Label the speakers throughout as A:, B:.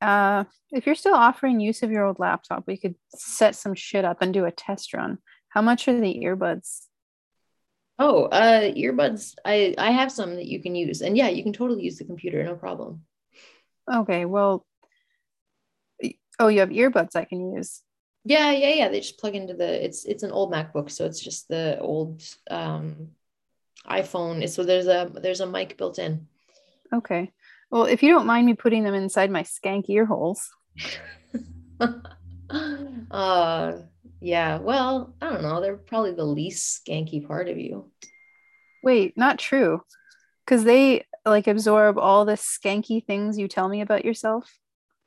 A: Uh, if you're still offering use of your old laptop, we could set some shit up and do a test run. How much are the earbuds?
B: Oh, uh, earbuds. I I have some that you can use, and yeah, you can totally use the computer, no problem.
A: Okay, well, oh, you have earbuds I can use.
B: Yeah, yeah, yeah. They just plug into the. It's it's an old MacBook, so it's just the old um, iPhone. So there's a there's a mic built in.
A: Okay. Well, if you don't mind me putting them inside my skank ear holes.
B: uh yeah. Well, I don't know. They're probably the least skanky part of you.
A: Wait, not true. Because they like absorb all the skanky things you tell me about yourself.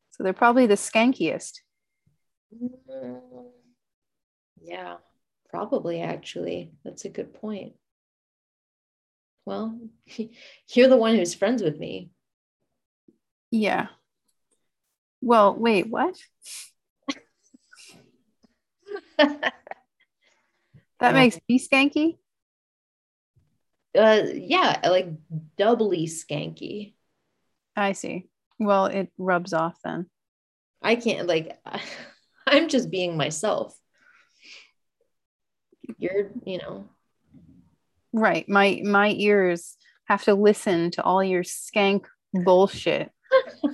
A: So they're probably the skankiest.
B: Mm, yeah, probably actually. That's a good point. Well, you're the one who's friends with me.
A: Yeah. Well, wait, what? that yeah. makes me skanky?
B: Uh yeah, like doubly skanky.
A: I see. Well, it rubs off then.
B: I can't like I'm just being myself. You're, you know.
A: Right. My my ears have to listen to all your skank bullshit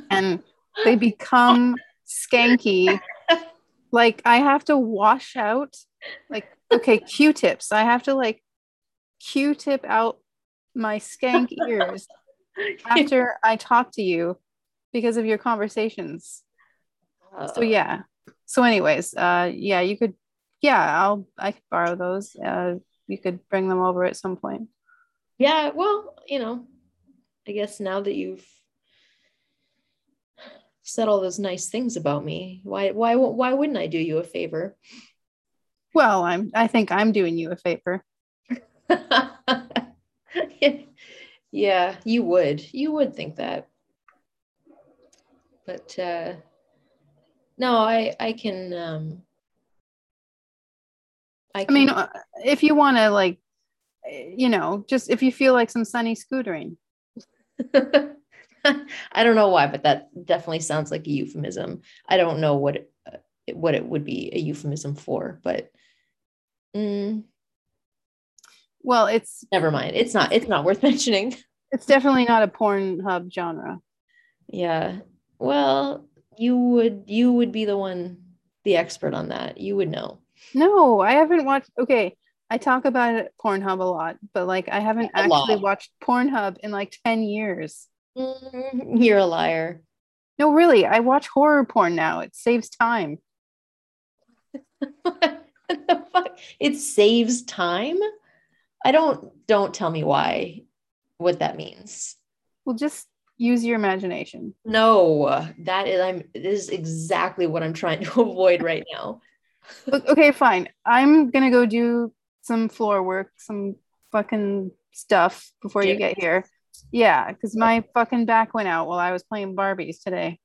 A: and they become skanky. Like I have to wash out like okay, Q-tips. I have to like Q-tip out my skank ears after I talk to you because of your conversations. So yeah. So anyways, uh yeah, you could yeah, I'll I could borrow those. Uh you could bring them over at some point.
B: Yeah, well, you know, I guess now that you've said all those nice things about me. Why why why wouldn't I do you a favor?
A: Well, I'm I think I'm doing you a favor.
B: yeah, you would. You would think that. But uh no, I I can um
A: I, can... I mean uh, if you want to like you know, just if you feel like some sunny scootering.
B: I don't know why, but that definitely sounds like a euphemism. I don't know what it, uh, what it would be a euphemism for, but mm,
A: well, it's
B: never mind. It's not. It's not worth mentioning.
A: It's definitely not a Pornhub genre.
B: Yeah. Well, you would you would be the one, the expert on that. You would know.
A: No, I haven't watched. Okay, I talk about Pornhub a lot, but like I haven't a actually lot. watched Pornhub in like ten years.
B: Mm, you're a liar.
A: No, really, I watch horror porn now. It saves time.
B: what the fuck? It saves time? I don't don't tell me why what that means.
A: Well, just use your imagination.
B: No, that is I'm this is exactly what I'm trying to avoid right now.
A: okay, fine. I'm gonna go do some floor work, some fucking stuff before you get here. Yeah, because my fucking back went out while I was playing Barbies today.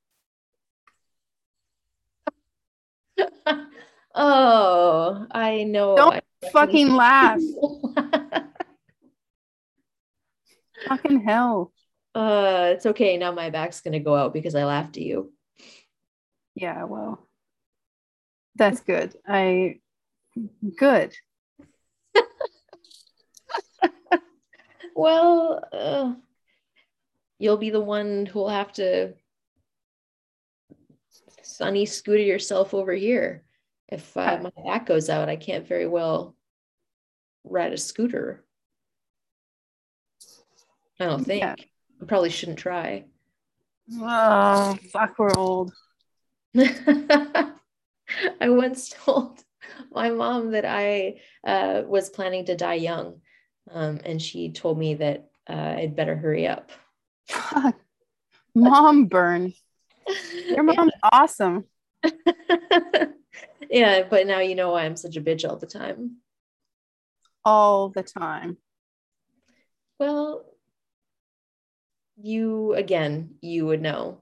B: oh, I know.
A: Don't
B: I
A: fucking laugh. fucking hell.
B: Uh, it's okay. Now my back's gonna go out because I laughed at you.
A: Yeah, well, that's good. I good.
B: well, uh, you'll be the one who'll have to sunny scooter yourself over here. If uh, my back goes out, I can't very well ride a scooter. I don't think. Yeah. I probably shouldn't try.
A: Oh, fuck, we're old.
B: I once told my mom that I uh, was planning to die young. Um, and she told me that uh, I'd better hurry up.
A: Mom burn. Your mom's yeah. awesome.
B: yeah, but now you know why I'm such a bitch all the time.
A: All the time.
B: Well, you again, you would know.